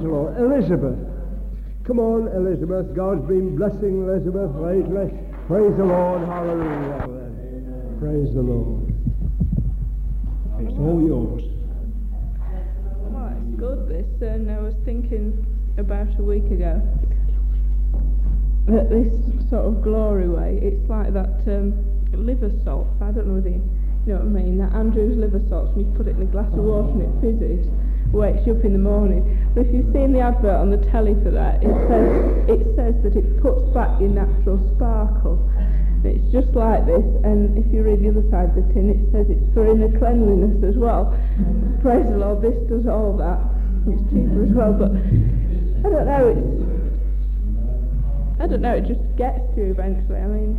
Elizabeth. Come on, Elizabeth. God's been blessing Elizabeth lately. Praise the Lord. Hallelujah. Praise the Lord. It's all yours. Oh, it's good, this. And I was thinking about a week ago that this sort of glory way, it's like that um, liver salt. I don't know whether you know what I mean. That Andrew's liver salts, when you put it in a glass of water and it fizzes, wakes you up in the morning. But if you've seen the advert on the telly for that, it says it says that it puts back your natural sparkle. It's just like this, and if you read the other side of the tin, it says it's for inner cleanliness as well. Praise the Lord, this does all that. It's cheaper as well, but I don't know. It's I don't know. It just gets to you eventually. I mean,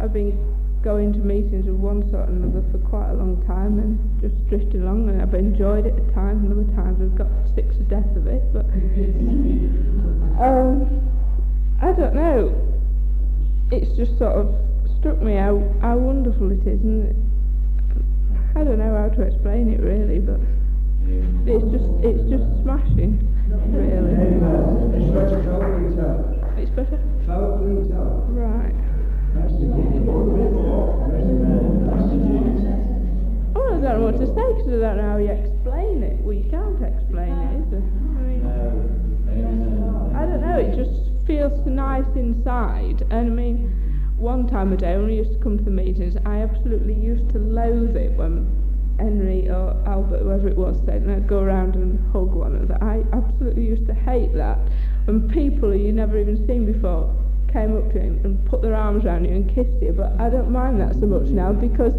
I've been going to meetings of one sort and another for quite a long time and just drifted along. And I've enjoyed it at times and other times I've got sick to death of it but um, I don't know. It's just sort of struck me how, how wonderful it is and I don't know how to explain it really but it's just it's just smashing really. It's better what to say because I don't know how you explain it. Well, you can't explain it? I mean, I don't know. It just feels nice inside. And I mean, one time a day when we used to come to the meetings, I absolutely used to loathe it when Henry or Albert, whoever it was, said, and I'd go around and hug one another. I absolutely used to hate that. When people who you never even seen before came up to him and put their arms around you and kissed you. But I don't mind that so much now because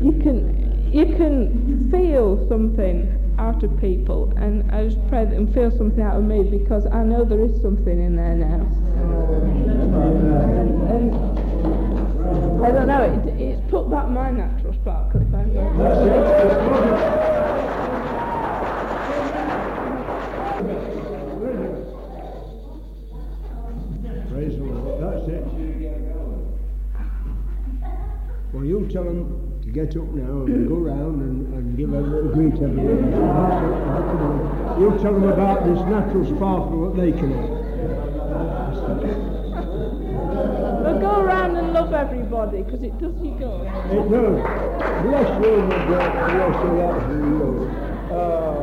you can you can feel something out of people, and I just pray that and feel something out of me because I know there is something in there now. And, I don't know, it, it's put back my natural sparkle if I'm the. That's it. Well, you tell them get up now and go round and, and give a little greet to everyone. You'll tell them about this natural sparkle what they can have. But go around and love everybody because it does you good. It does. Bless you, my God. Bless you, that's the Lord.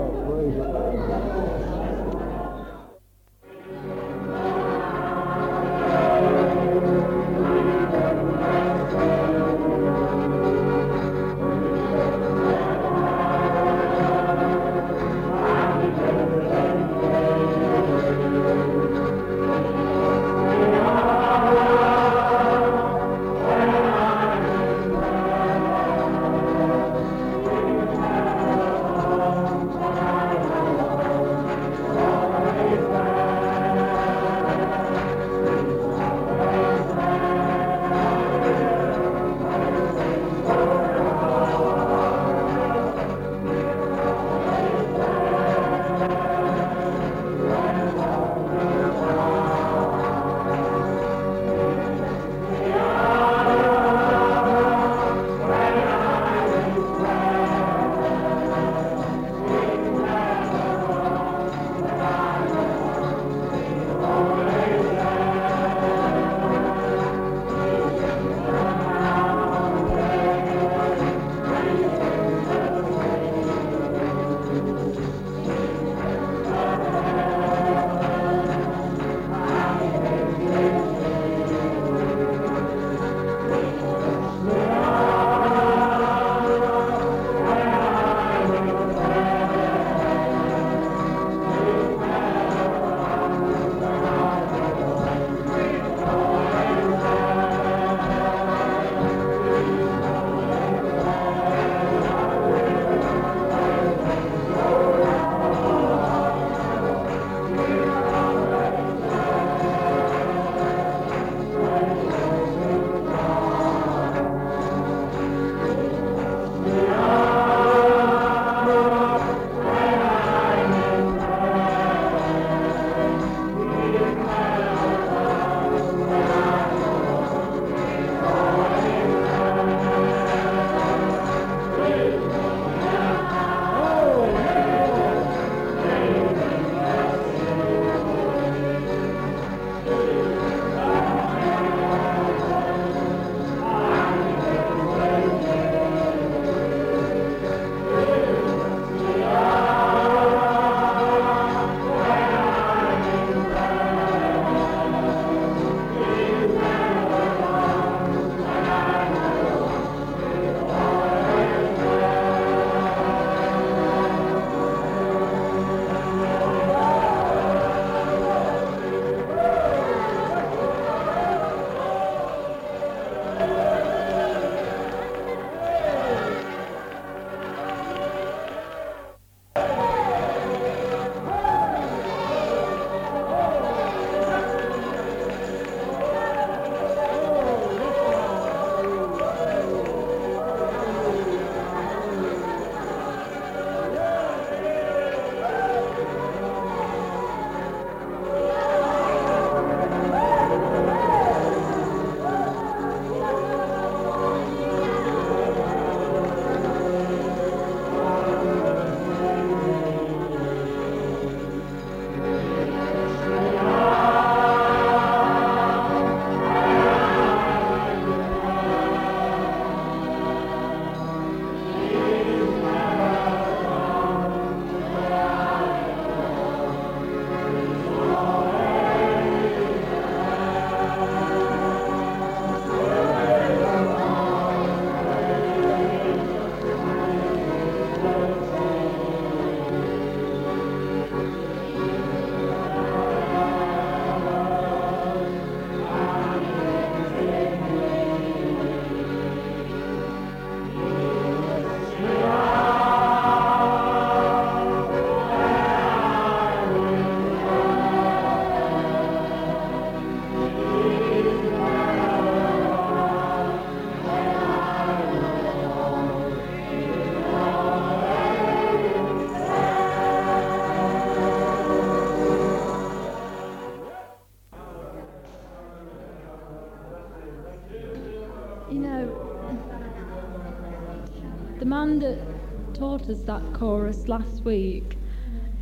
That chorus last week,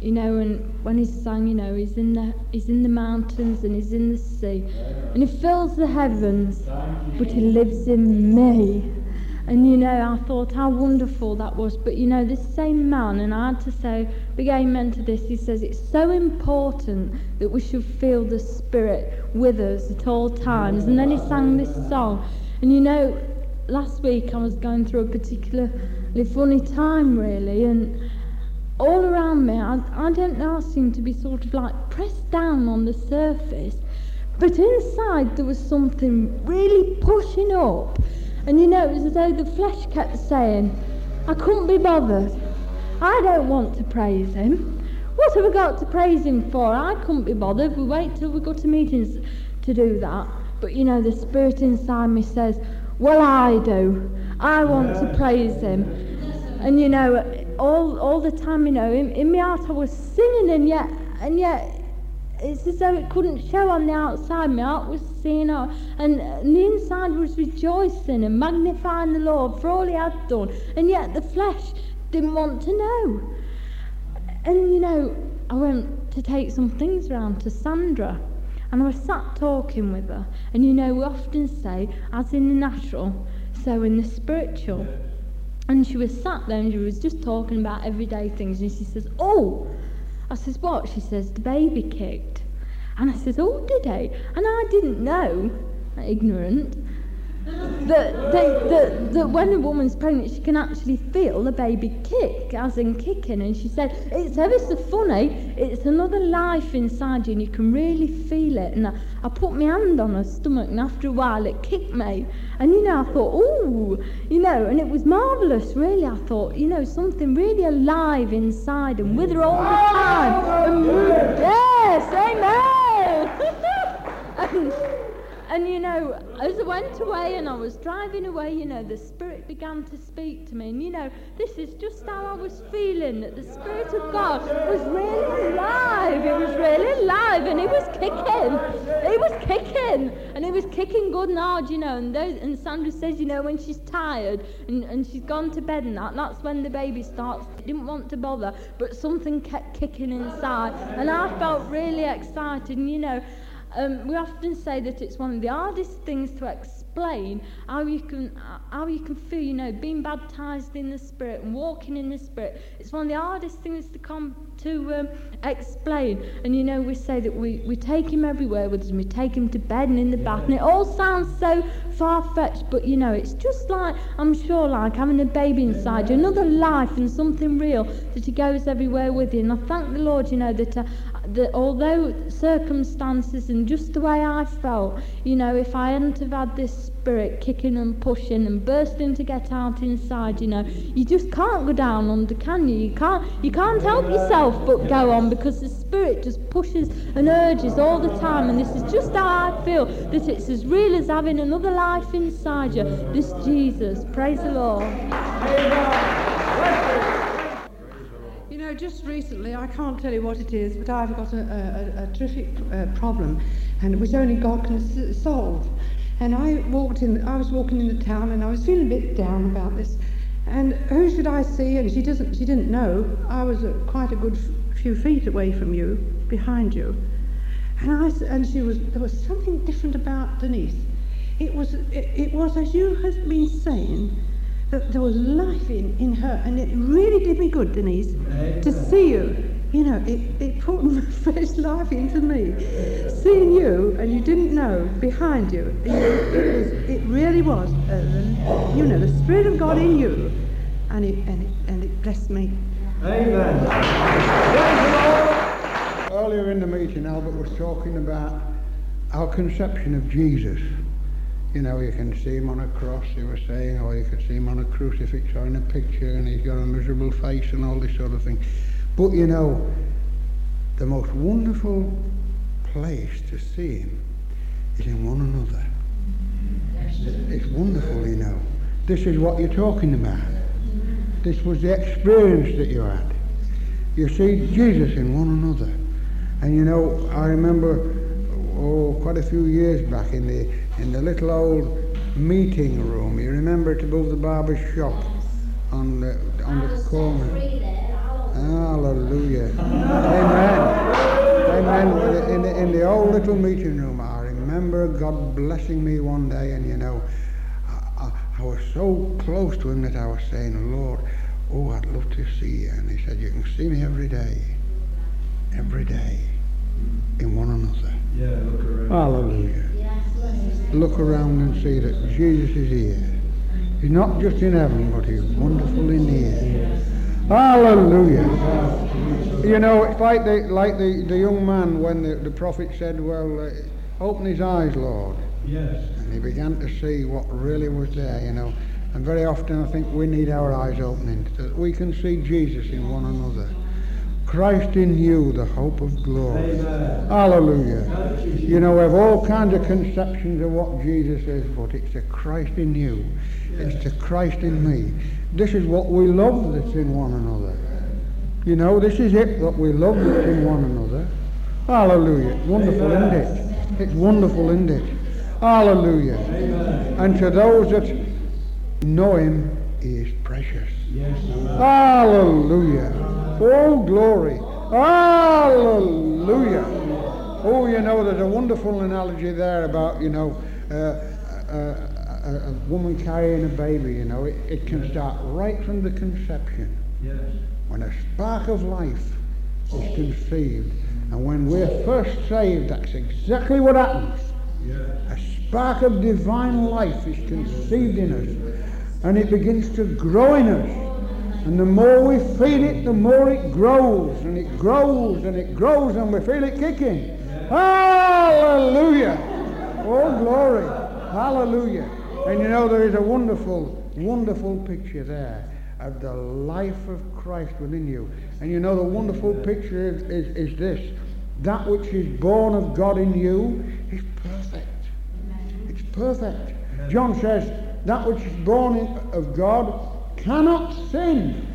you know, and when he sang, you know, he's in the he's in the mountains and he's in the sea, and he fills the heavens, but he lives in me. And you know, I thought how wonderful that was. But you know, this same man, and I had to say big amen to this, he says it's so important that we should feel the Spirit with us at all times. And then he sang this song. And you know, last week I was going through a particularly funny time, really. And all around me, I, I don't know, I seemed to be sort of like pressed down on the surface. But inside, there was something really pushing up and you know, it was as though the flesh kept saying, I couldn't be bothered. I don't want to praise him. What have we got to praise him for? I couldn't be bothered. We wait till we go to meetings to do that. But you know, the spirit inside me says, Well, I do. I want to praise him. And you know, all all the time, you know, in, in my heart I was singing, and yet, and yet, it's as though it couldn't show on the outside. My heart was seeing out, oh, and, and the inside was rejoicing and magnifying the Lord for all He had done. And yet the flesh didn't want to know. And you know, I went to take some things round to Sandra, and I was sat talking with her. And you know, we often say, as in the natural, so in the spiritual. And she was sat there and she was just talking about everyday things. And she says, Oh, I says, what? She says, the baby kicked. And I says, oh, did he? And I didn't know, ignorant, that, that, that when a woman's pregnant, she can actually feel the baby kick, as in kicking. And she said, it's ever so funny. It's another life inside you, and you can really feel it. And I, I put my hand on her stomach, and after a while, it kicked me. And, you know, I thought, oh, you know, and it was marvellous, really. I thought, you know, something really alive inside and with her all the time. And, yes, amen. and, and you know, as I went away and I was driving away, you know, the Spirit began to speak to me. And you know, this is just how I was feeling that the Spirit of God was really alive. It was really alive and it was kicking. It was kicking. And it was kicking good and hard, you know. And, those, and Sandra says, you know, when she's tired and, and she's gone to bed and that, that's when the baby starts. Didn't want to bother, but something kept kicking inside. And I felt really excited. And you know, um, we often say that it's one of the hardest things to explain how you can how you can feel, you know, being baptized in the Spirit and walking in the Spirit. It's one of the hardest things to come to um, explain. And you know, we say that we, we take him everywhere with us, and we take him to bed and in the bath, and it all sounds so far fetched, but you know, it's just like I'm sure, like having a baby inside you, another life and something real that he goes everywhere with you. And I thank the Lord, you know, that uh, that although circumstances and just the way I felt, you know, if I hadn't have had this spirit kicking and pushing and bursting to get out inside, you know, you just can't go down under, can you? You can't, you can't help yourself but go on because the spirit just pushes and urges all the time. And this is just how I feel that it's as real as having another life inside you. This Jesus, praise the Lord know, just recently, I can't tell you what it is, but I've got a, a, a terrific uh, problem, and which only God can solve. And I walked in, I was walking in the town, and I was feeling a bit down about this. And who should I see? And she doesn't, she didn't know. I was uh, quite a good f- few feet away from you, behind you. And I, and she was, there was something different about Denise. It was, it, it was as you had been saying that there was life in, in her, and it really did me good, Denise, to see you. You know, it, it put fresh life into me. Seeing you, and you didn't know, behind you, it, it, was, it really was, uh, you know, the Spirit of God in you, and it, and it, and it blessed me. Amen. Earlier in the meeting, Albert was talking about our conception of Jesus. You know, you can see him on a cross, you were saying, or you can see him on a crucifix or in a picture, and he's got a miserable face and all this sort of thing. But you know, the most wonderful place to see him is in one another. It's wonderful, you know. This is what you're talking about. This was the experience that you had. You see Jesus in one another. And you know, I remember, oh, quite a few years back in the in the little old meeting room. You remember it above the barber shop? on the on the corner. Hallelujah. Amen. Amen. In the, in the old little meeting room, I remember God blessing me one day, and you know, I, I, I was so close to Him that I was saying, Lord, oh, I'd love to see you. And He said, You can see me every day, every day, in one another. Yeah, look around. Hallelujah. Look around and see that Jesus is here. He's not just in heaven, but he's wonderful in here. Hallelujah. You know, it's like the, like the, the young man when the, the prophet said, Well, uh, open his eyes, Lord. Yes. And he began to see what really was there, you know. And very often I think we need our eyes opening so that we can see Jesus in one another. Christ in you, the hope of glory. Amen. Hallelujah. You know, we have all kinds of conceptions of what Jesus is, but it's the Christ in you. It's the Christ in me. This is what we love that's in one another. You know, this is it that we love that's in one another. Hallelujah. It's wonderful, isn't it? It's wonderful, isn't it? Hallelujah. And to those that know him, he is precious. Yes. Hallelujah. Oh, glory. Hallelujah. Oh, you know, there's a wonderful analogy there about, you know, uh, uh, a, a woman carrying a baby, you know. It, it can start right from the conception. Yes. When a spark of life is conceived. And when we're first saved, that's exactly what happens. Yes. A spark of divine life is conceived in us, and it begins to grow in us. And the more we feed it, the more it grows, and it grows, and it grows, and we feel it kicking. Hallelujah! Oh, glory! Hallelujah! And you know, there is a wonderful, wonderful picture there of the life of Christ within you. And you know, the wonderful picture is, is, is this that which is born of God in you is perfect. It's perfect. John says, that which is born in, of God cannot sin.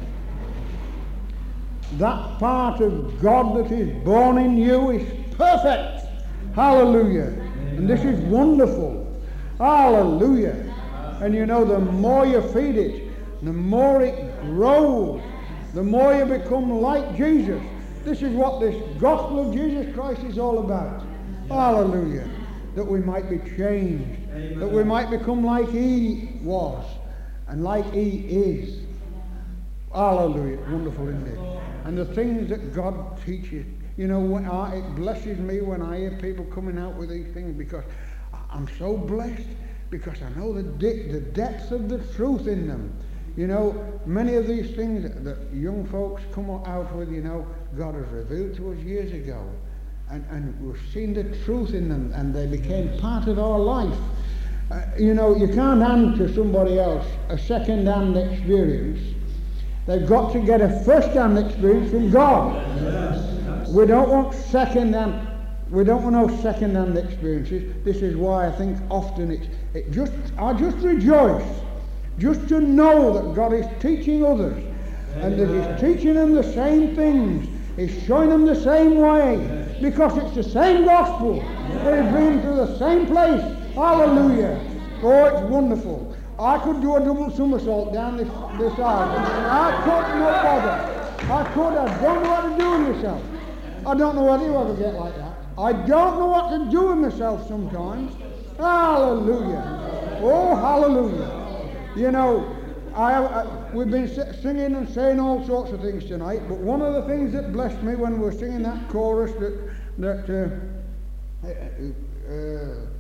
That part of God that is born in you is perfect. Hallelujah. And this is wonderful. Hallelujah. And you know, the more you feed it, the more it grows, the more you become like Jesus. This is what this gospel of Jesus Christ is all about. Hallelujah. That we might be changed, that we might become like He was and like He is. Hallelujah. Wonderful, it? And the things that God teaches, you know, it blesses me when I hear people coming out with these things because I'm so blessed because I know the, de- the depth of the truth in them. You know, many of these things that young folks come out with, you know, God has revealed to us years ago. And, and we've seen the truth in them and they became part of our life. Uh, you know, you can't hand to somebody else a second-hand experience. They've got to get a first-hand experience from God. We don't want second-hand. We don't want no second-hand experiences. This is why I think often it's it just. I just rejoice just to know that God is teaching others and that He's teaching them the same things. He's showing them the same way because it's the same gospel. They've been to the same place. Hallelujah. Oh, it's wonderful. I could do a double somersault down this, this aisle. I could not bother. I could. I don't know what to do with myself. I don't know whether you ever get like that. I don't know what to do with myself sometimes. Hallelujah. Oh, hallelujah. You know, I, I, we've been singing and saying all sorts of things tonight, but one of the things that blessed me when we were singing that chorus that, that uh, uh, uh,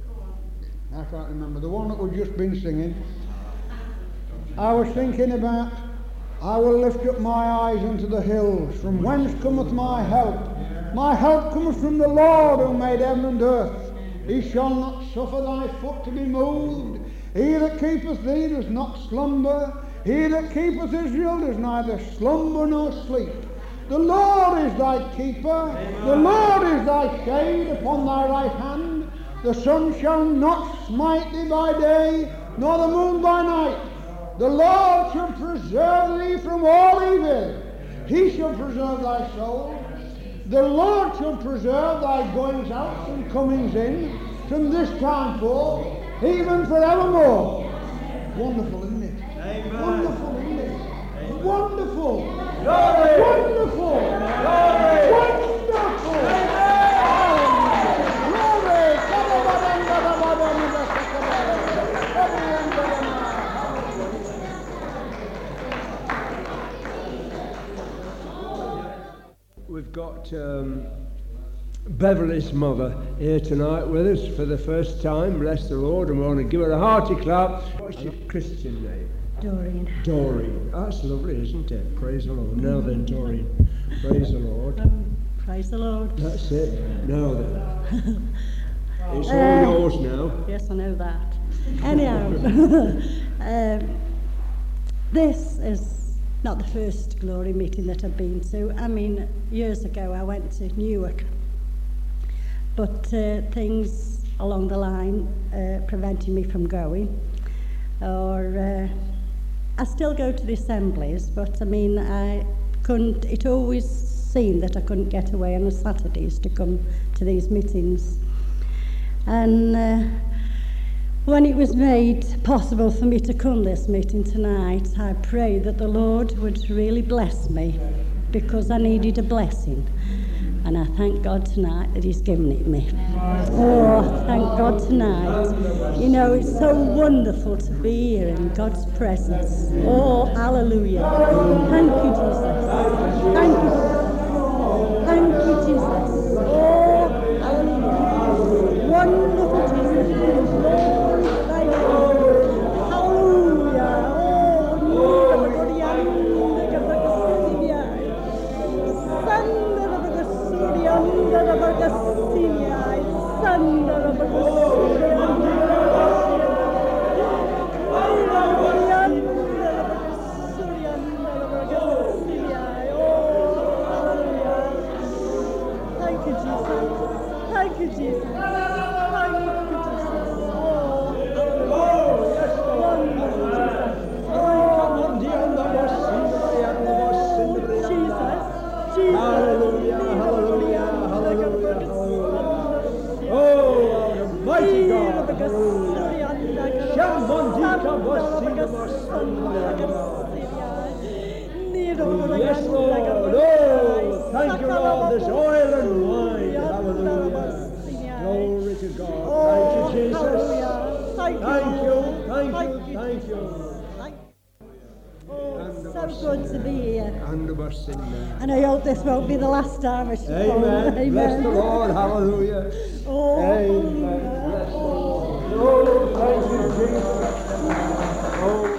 I can't remember, the one that we've just been singing, I was thinking about, I will lift up my eyes unto the hills, from whence cometh my help? My help cometh from the Lord who made heaven and earth. He shall not suffer thy foot to be moved. He that keepeth thee does not slumber. He that keepeth Israel does neither slumber nor sleep. The Lord is thy keeper. The Lord is thy shade upon thy right hand. The sun shall not smite thee by day, nor the moon by night. The Lord shall preserve thee from all evil. He shall preserve thy soul. The Lord shall preserve thy goings out and comings in from this time forth, even forevermore. Wonderful, isn't it? Wonderful, isn't it? Wonderful! Glory. Wonderful! Wonderful! We've got um, Beverly's mother here tonight with us for the first time. Bless the Lord, and we want to give her a hearty clap. What's your Christian name? Doreen. Doreen. That's lovely, isn't it? Praise the Lord. Now then, Doreen. Praise the Lord. Um, praise the Lord. That's it. Now then. It's all Uh, yours now. Yes, I know that. Anyhow, um, this is not the first glory meeting that I've been to. I mean, years ago I went to Newark, but uh, things along the line uh, prevented me from going. Or uh, I still go to the assemblies, but I mean, I couldn't. It always seemed that I couldn't get away on the Saturdays to come to these meetings, and. Uh, when it was made possible for me to come this meeting tonight, I prayed that the Lord would really bless me because I needed a blessing. And I thank God tonight that He's given it me. Oh, thank God tonight. You know, it's so wonderful to be here in God's presence. Oh, hallelujah. Thank you, Jesus. Thank you. Yes, Lord. Oh, thank you, Lord. There's oil and wine. Hallelujah. Glory to God. Thank you, Jesus. Thank you. Thank you, thank you. Oh, so good to be here. And I hope this won't be the last time I should come. Amen. Bless the Lord. Hallelujah. Oh, Amen. Oh, thank you, Jesus. Oh,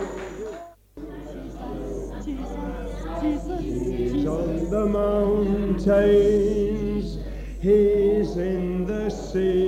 He's in the sea.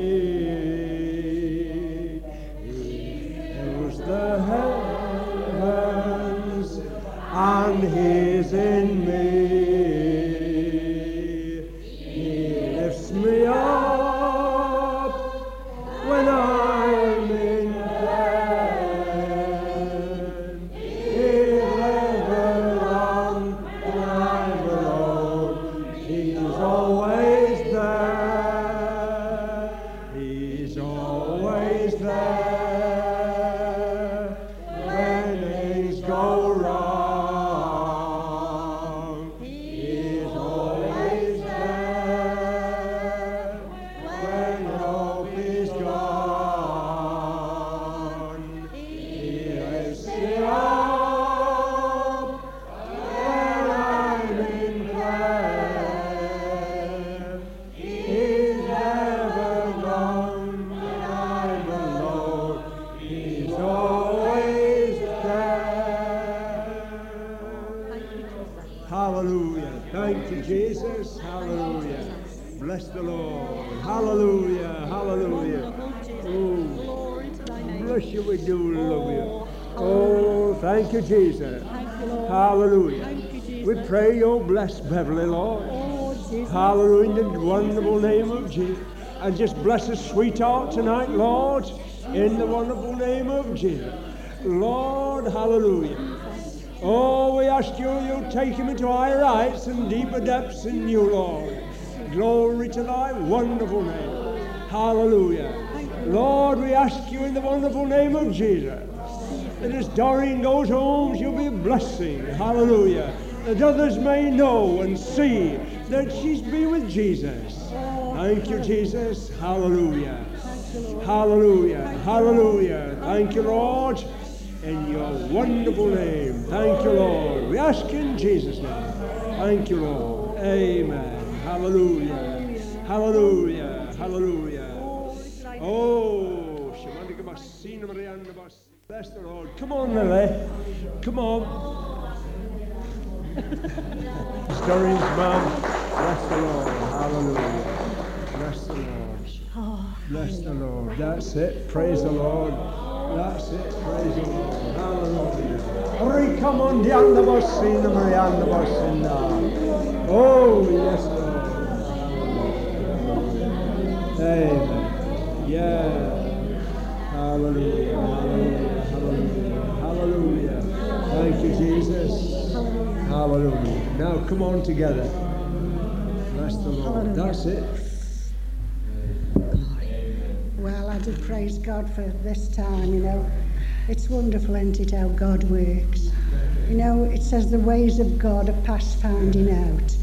Pray you'll bless Beverly, Lord. Oh, Hallelujah, in the wonderful name of Jesus. And just bless his sweetheart tonight, Lord, in the wonderful name of Jesus. Lord, hallelujah. Oh, we ask you, you'll take him into higher heights and deeper depths in you, Lord. Glory to thy wonderful name. Hallelujah. Lord, we ask you in the wonderful name of Jesus. And as Doreen goes home, she'll be a blessing. Hallelujah. That others may know and see that she's been with Jesus. Thank you, Jesus. Hallelujah. Hallelujah. Hallelujah. Thank you, Lord. In your wonderful name. Thank you, Lord. We ask in Jesus' name. Thank you, Lord. Amen. Hallelujah. Hallelujah. Hallelujah. Oh, bless the Lord. Come on, Lily. Come on. Storey's mum. Bless the Lord. Hallelujah. Bless the Lord. Bless the Lord. That's it. Praise the Lord. That's it. Praise the Lord. Hallelujah. Hurry, come on, Diana Bossina, Mariana Bossina. Oh, yes, Lord. Amen. Yeah. Hallelujah. Hallelujah. Hallelujah. Thank you, Jesus. Hallelujah. Now come on together. Bless the Lord. That's it. Well, I do praise God for this time, you know. It's wonderful, isn't it, how God works. You know, it says the ways of God are past finding out.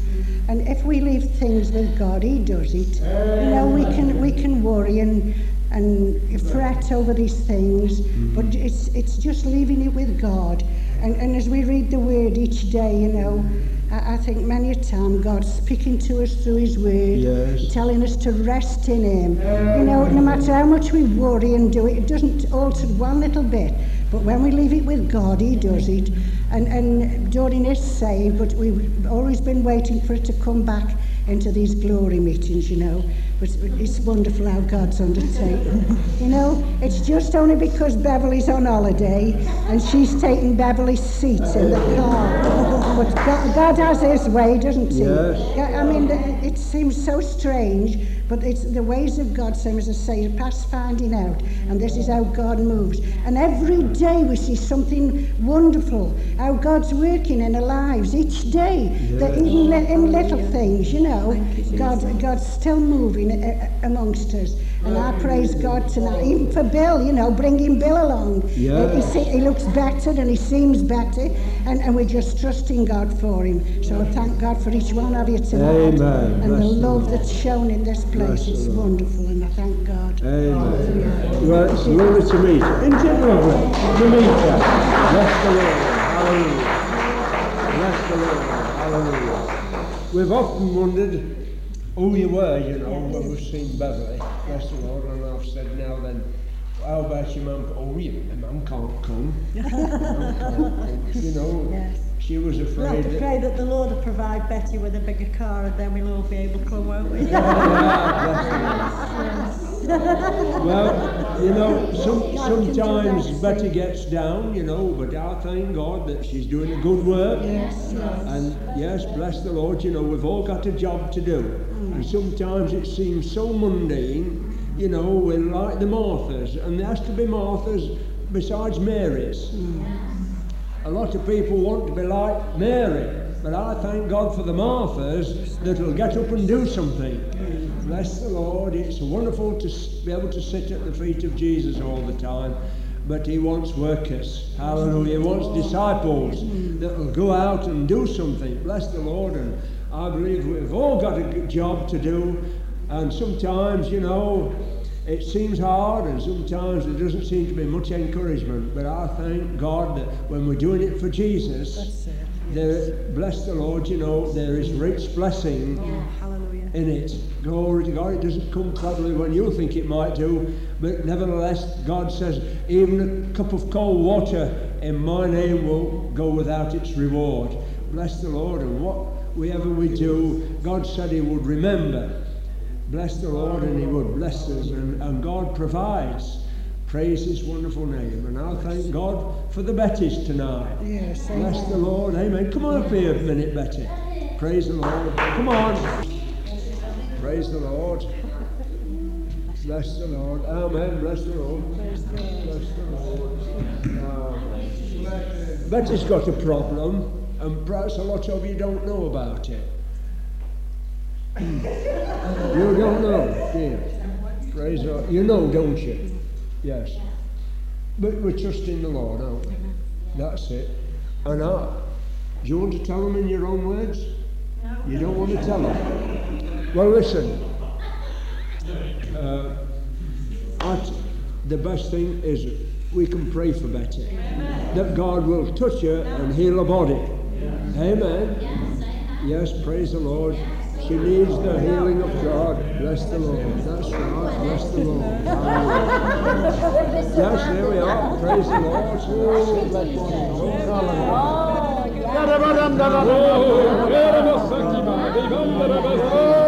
And if we leave things with God, He does it. You know, we can we can worry and and fret over these things, but it's it's just leaving it with God. And, and as we read the Word each day, you know, I, I think many a time God's speaking to us through His Word, Yes. telling us to rest in Him. You know, no matter how much we worry and do it, it doesn't alter one little bit. But when we leave it with God, He does it. And, and Doreen is saved, but we've always been waiting for it to come back into these glory meetings, you know. But it's wonderful how God's undertaken. you know, it's just only because Beverly's on holiday and she's taking Beverly's seat in the car. but God, God has His way, doesn't He? Yes. I mean, it it seems so strange, but it's the ways of God, same as I say, are past finding out. And this is how God moves. And every day we see something wonderful, how God's working in our lives each day. That even li- in little things, you know, God, God's still moving uh, uh, amongst us. And I praise God tonight, even for Bill, you know, bringing Bill along. Yeah. He, se- he looks better and he seems better, and, and we're just trusting God for him. So I thank God for each one of you tonight. Amen. And the Bless the love that's shown in this place is wonderful, and I thank God. Amen. Well, it's lovely to meet you. Isn't it lovely to meet you? Bless the Lord. Hallelujah. Bless the Lord. Hallelujah. We've often wondered who you were, you know, when we've seen Beverly. Bless the Lord. And I've said now then, how about your mum? Oh, yeah, my mum can't come. Mum can't come. You know, Yes. She was afraid have to that... pray that the Lord will provide Betty with a bigger car and then we'll all be able to come, won't we? Well, you know, some, God can do sometimes Betty gets down, you know, but I thank God that she's doing a good work. Yes, yes. And yes, bless the Lord, you know, we've all got a job to do. Mm. And sometimes it seems so mundane, you know, we're like the Marthas, and there has to be Marthas besides Marys. Mm. A lot of people want to be like Mary, but I thank God for the Marthas that'll get up and do something. Bless the Lord. It's wonderful to be able to sit at the feet of Jesus all the time, but He wants workers. Hallelujah. He wants disciples that'll go out and do something. Bless the Lord. And I believe we've all got a job to do, and sometimes, you know, it seems hard and sometimes there doesn't seem to be much encouragement, but I thank God that when we're doing it for Jesus, there, bless the Lord, you know, there is rich blessing oh, Hallelujah. in it. Glory to God. It doesn't come probably when you think it might do, but nevertheless, God says, even a cup of cold water in my name will go without its reward. Bless the Lord. And whatever we do, God said He would remember. Bless the Lord and He would bless us, and, and God provides. Praise His wonderful name. And I'll thank God for the Bettys tonight. Yes, Bless the Lord. Amen. Come on up here a minute, Betty. Praise the Lord. Come on. Praise the Lord. Bless the Lord. Amen. Bless the Lord. Bless the Lord. Amen. Betty's got a problem, and perhaps a lot of you don't know about it. You don't know, dear. Praise the Lord. You know, don't you? Yes. But we're trusting the Lord, aren't we? That's it. And I, do you want to tell them in your own words? No. You don't want to tell them? Well, listen. Uh, the best thing is we can pray for Betty. That God will touch her and heal her body. Amen. Yes, praise the Lord. She needs the healing of God. Bless the Lord. That's right. Bless the Lord. Yes, there we are. Praise the Lord. Oh, Bless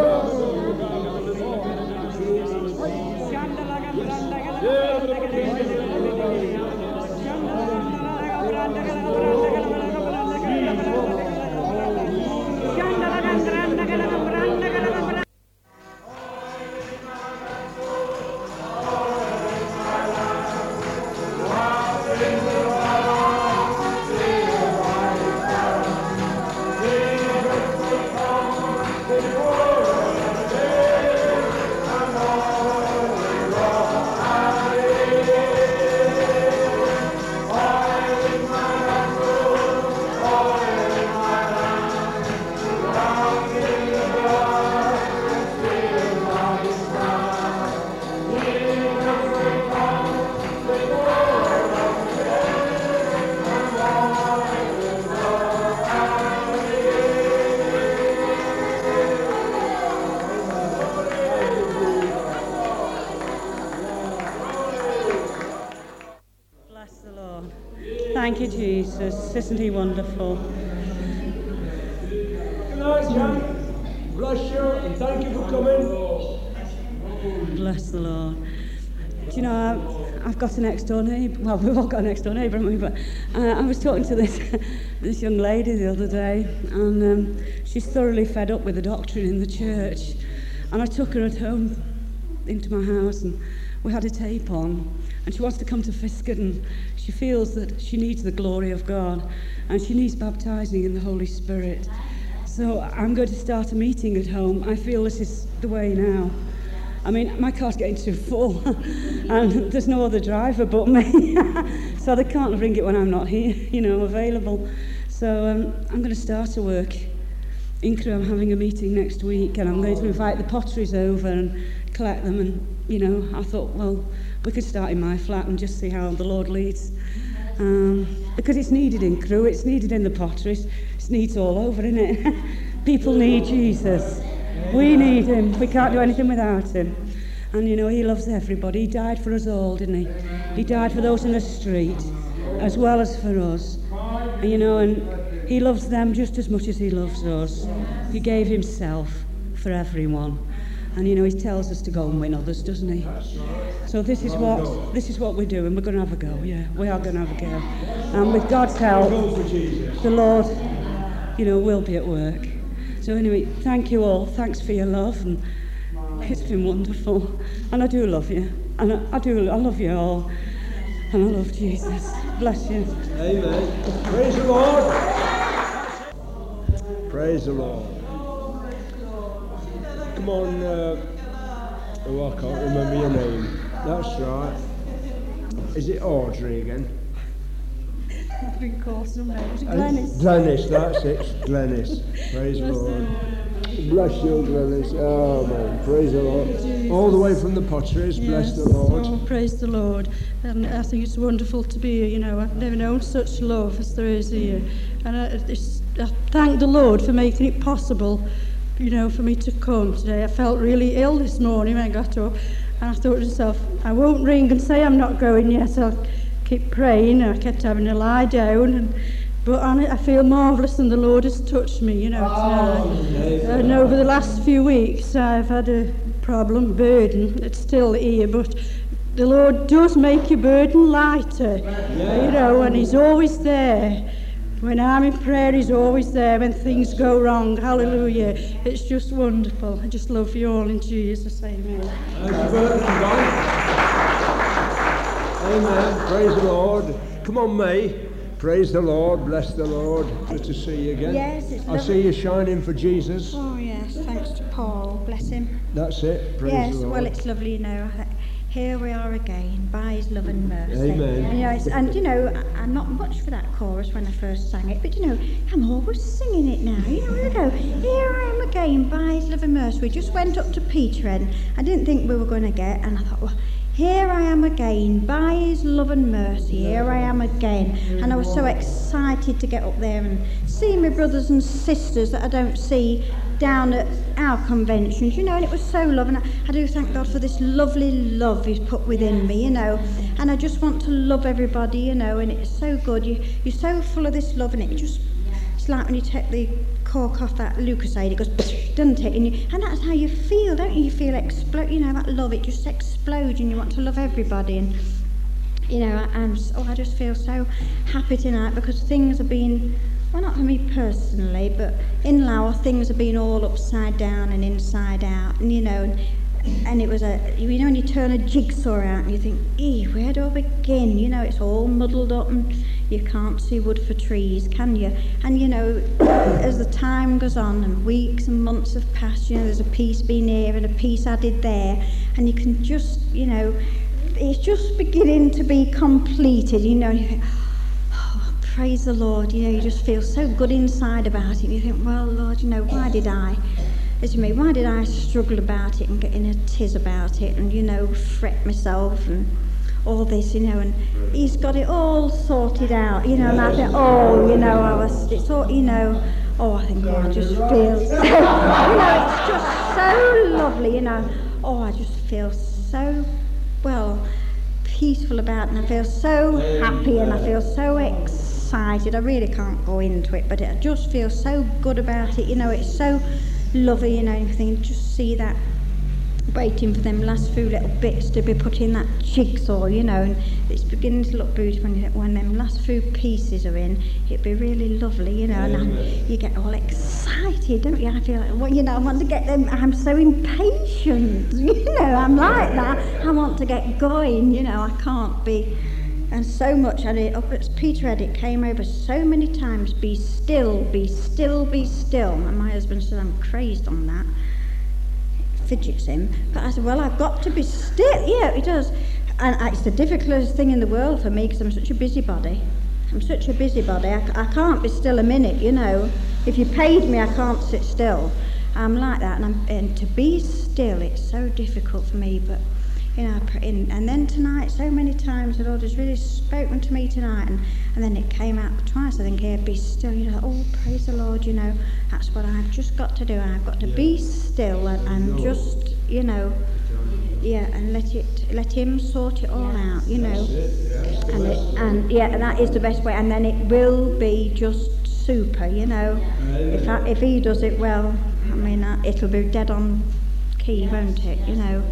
Jesus. Isn't he wonderful? Good night, John. Bless you and thank you for coming. Bless the Lord. Do you know, I've, I've got a next door neighbour. Well, we've all got a next door neighbour, haven't we? But uh, I was talking to this, this young lady the other day, and um, she's thoroughly fed up with the doctrine in the church. And I took her at home into my house, and we had a tape on. And she wants to come to Fiskerton. She feels that she needs the glory of God, and she needs baptizing in the Holy Spirit. So I'm going to start a meeting at home. I feel this is the way now. I mean, my car's getting too full, and there's no other driver but me, so they can't ring it when I'm not here, you know, available. So um, I'm going to start a work. In Crewe, I'm having a meeting next week, and I'm going to invite the potteries over and collect them. And you know, I thought, well, we could start in my flat and just see how the Lord leads, um, because it's needed in Crewe, it's needed in the potteries, it's needs all over, isn't it? People need Jesus. We need him. We can't do anything without him. And you know, he loves everybody. He died for us all, didn't he? He died for those in the street as well as for us. And, you know, and he loves them just as much as he loves us. He gave himself for everyone. And you know, he tells us to go and win others, doesn't he? So this is what this is what we're doing. We're going to have a go. Yeah, we are going to have a go. And with God's help, the Lord, you know, will be at work. So anyway, thank you all. Thanks for your love, and it's been wonderful. And I do love you, and I, I do. I love you all, and I love Jesus. Bless you. Amen. Praise the Lord. Praise the Lord. Come on. Uh, oh, I can't remember your name. That's right. Is it Audrey again? I've been called Glenys. Glenys, that's it. Glenys. Praise the Lord. Bless you, Glenys. Oh, man. Praise the Lord. All the way from the potteries. Bless the Lord. Oh, praise the Lord. And I think it's wonderful to be here. You know, I've never known such love as there is here. And I, it's, I thank the Lord for making it possible, you know, for me to come today. I felt really ill this morning when I got up. And I thought to myself, I won't ring and say I'm not going yet. I'll keep praying. I kept having to lie down. And, but I, I feel marvellous and the Lord has touched me, you know. Oh, tonight. And over the last few weeks, I've had a problem, burden. It's still here, but the Lord does make your burden lighter, you know, and He's always there. When I'm in prayer, He's always there when things go wrong. Hallelujah. It's just wonderful. I just love you all in Jesus' Amen. Thank you, brother. Amen. Praise the Lord. Come on, May. Praise the Lord. Bless the Lord. Good to see you again. Yes, it's lovely. I see you shining for Jesus. Oh yes, thanks to Paul, bless him. That's it. Praise yes, the Lord. well it's lovely, you know. Here we are again by his love and mercy. Amen. And, you know, and you know, I'm not much for that chorus when I first sang it, but you know, I'm always singing it now. You know, here we go. Here I am again by his love and mercy. We just went up to Peterhead. I didn't think we were going to get, and I thought, well, here I am again by his love and mercy. Here I am again. And I was so excited to get up there and see my brothers and sisters that I don't see down at our conventions, you know, and it was so lovely. And I, I do thank God for this lovely love He's put within me, you know. And I just want to love everybody, you know, and it's so good. You, you're so full of this love, and it just, it's like when you take the cork off that Lucozade, it goes, doesn't it? And, you, and that's how you feel, don't you? You feel explode, you know, that love, it just explodes, and you want to love everybody. And, you know, I, I'm, oh, I just feel so happy tonight because things have been, well, not for me personally, but in Laos, things have been all upside down and inside out, and you know, and, it was a, you know, when you turn a jigsaw out and you think, ee, where do I begin? You know, it's all muddled up and you can't see wood for trees, can you? And you know, as the time goes on and weeks and months have passed, you know, there's a piece been here and a piece added there, and you can just, you know, it's just beginning to be completed, you know. You think, praise the Lord, you know, you just feel so good inside about it. You think, well, Lord, you know, why did I, as you mean, why did I struggle about it and get in a tiz about it and, you know, fret myself and all this, you know, and he's got it all sorted out, you know, and I think, oh, you know, I was, it's all, you know, oh, I think, oh, I just feel so, you know, it's just so lovely, you know, oh, I just feel so, well, peaceful about it, and I feel so happy and I feel so excited. I really can't go into it, but I just feel so good about it, you know, it's so lovely, you know, think, just see that waiting for them last few little bits to be put in that jigsaw, you know, and it's beginning to look beautiful. And when them last few pieces are in, it'd be really lovely, you know, and I, you get all excited, don't you? I feel like, well, you know, I want to get them. I'm so impatient, you know. I'm like that. I want to get going, you know. I can't be. And so much, and it, up at Peterhead, it came over so many times. Be still, be still, be still. And my husband said, I'm crazed on that It fidgets him. But I said, well, I've got to be still. Yeah, he does. And it's the difficultest thing in the world for me because I'm such a busybody. I'm such a busybody. I can't be still a minute, you know. If you paid me, I can't sit still. I'm like that. And, and to be still, it's so difficult for me. But, you know, in, and then tonight, so many times, the Lord has really spoken to me tonight. And, and then it came out twice, I think, here, be still. You know, oh, praise the Lord, you know. That's what I've just got to do. I've got to be still and, and just, you know, yeah, and let it, let Him sort it all out, you know. And, it, and yeah, and that is the best way. And then it will be just super, you know. If I, if He does it well, I mean, uh, it'll be dead on key, won't it? You know.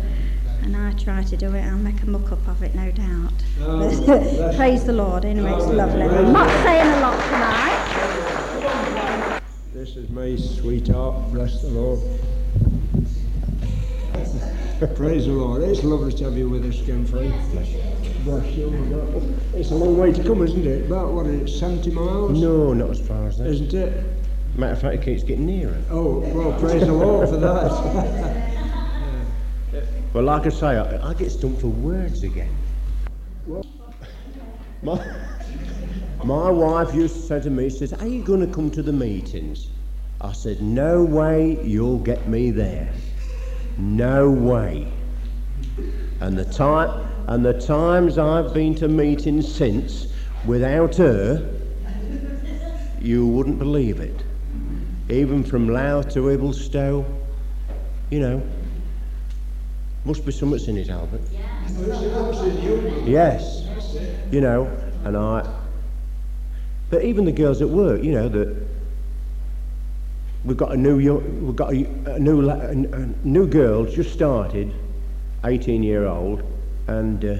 And I try to do it. I'll make a muck up of it, no doubt. Oh, praise the Lord. Anyway, it's oh, lovely. I'm not saying a lot tonight. This is my sweetheart, bless the Lord. Praise the Lord. It's lovely to have you with us again, Frank. Bless you. It's a long way to come, isn't it? About, what is it, 70 miles? No, not as far as that. Isn't it? Matter of fact, it keeps getting nearer. Oh, well, praise the Lord for that. Well, like I say, I, I get stumped for words again. My, my wife used to say to me, she says, are you going to come to the meetings? I said, no way you'll get me there. No way. And the time and the times I've been to meetings since without her, you wouldn't believe it. Even from Louth to Ibblestow, you know. Must be something in it, Albert. Yes. You know, and I. But even the girls at work, you know, that we've got a new young, we've got a, a new a, a new girl just started, 18 year old, and uh,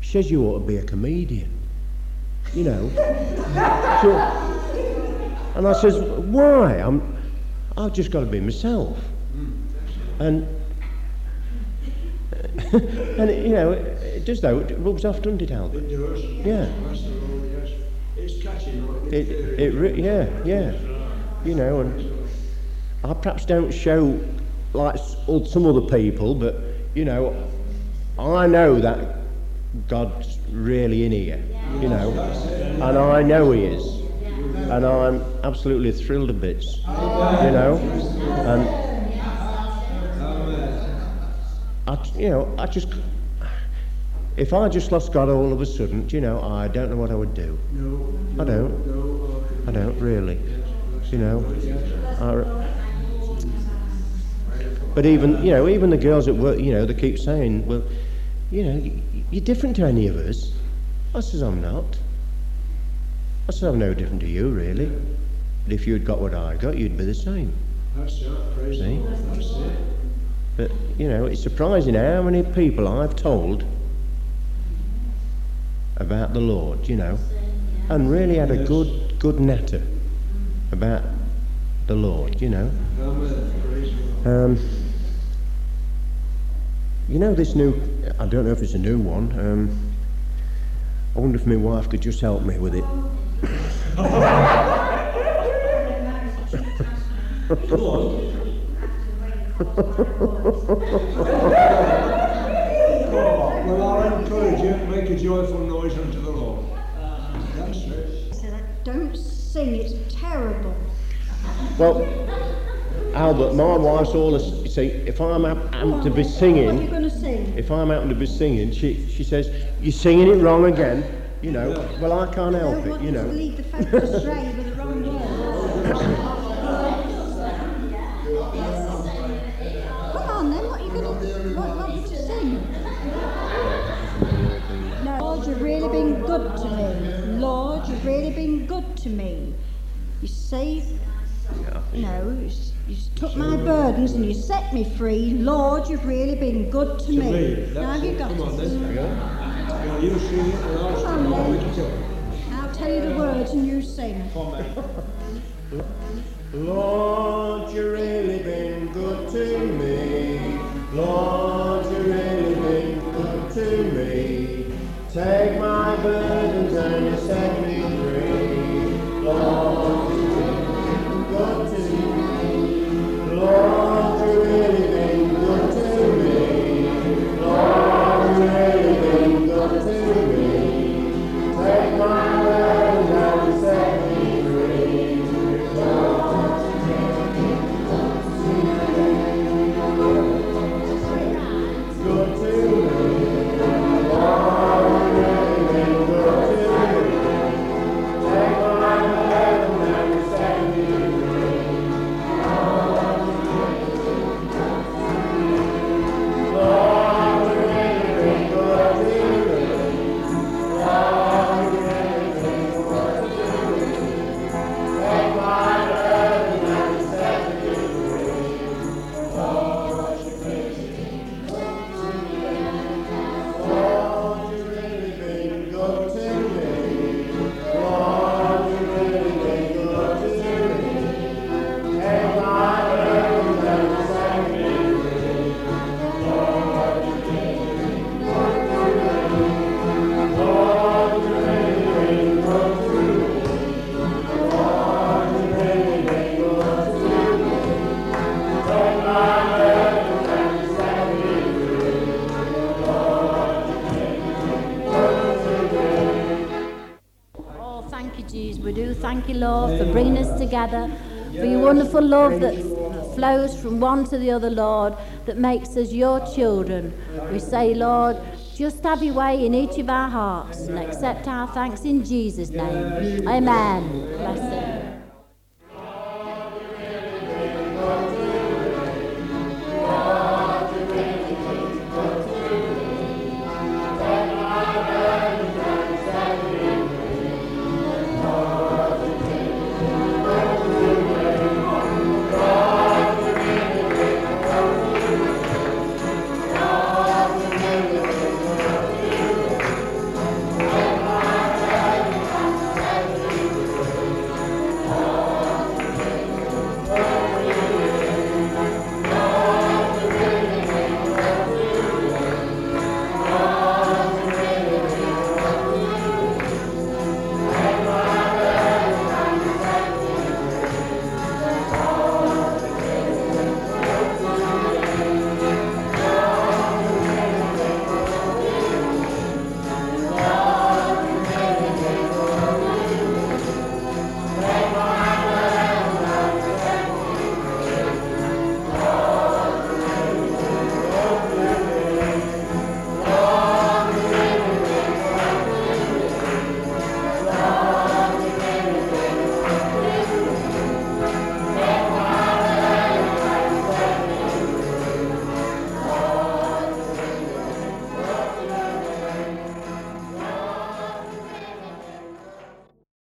she says you ought to be a comedian. You know. So- and I says, why? I'm, I've just got to be myself. And and it, you know, it, it does though. It rubs off, doesn't it, Albert? It does. Yeah. Yes. It's It, it, yeah, yeah. You know, and I perhaps don't show like some other people, but you know, I know that God's really in here, you know, and I know He is, and I'm absolutely thrilled a bits, you know, and I, you know, I just, if I just lost God all of a sudden, you know, I don't know what I would do. I don't. I don't really, you know. I, but even, you know, even the girls at work, you know, they keep saying, well, you know, you're different to any of us. I says, I'm not. I says, I'm no different to you, really. But if you'd got what I got, you'd be the same. That's it. Praise See? That's it. But, you know, it's surprising how many people I've told about the Lord, you know, and really had a good, good natter about the Lord, you know. Amen. Praise the Lord. Um, you know this new, I don't know if it's a new one. Um, I wonder if my wife could just help me with it. Well, I'll encourage you to make a joyful noise unto the Lord. That's it. said, Don't sing, it's terrible. Well, Albert, my wife's always, you see, if I'm hap- am to be What are you singing, going to sing? if I'm happen to be singing, she, she says, you're singing it wrong again, you know. Well, I can't I help don't it, want you you to know. lead the folk astray with the wrong words. to me. You saved, you know, you you took my burdens and you set me free. Lord, you've really been good to, To me. me. Now That's have you got Come on it? then. Now you sing it and I'll Come on, then. make it up. I'll tell you the words and you sing. Lord, you've really been good to me. Lord, you've really been good to me. Take my burdens and you set me free. Lord, from one to the other, Lord, that makes us your children. We say, Lord, just have your way in each of our hearts and accept our thanks in Jesus' name. Amen. Bless.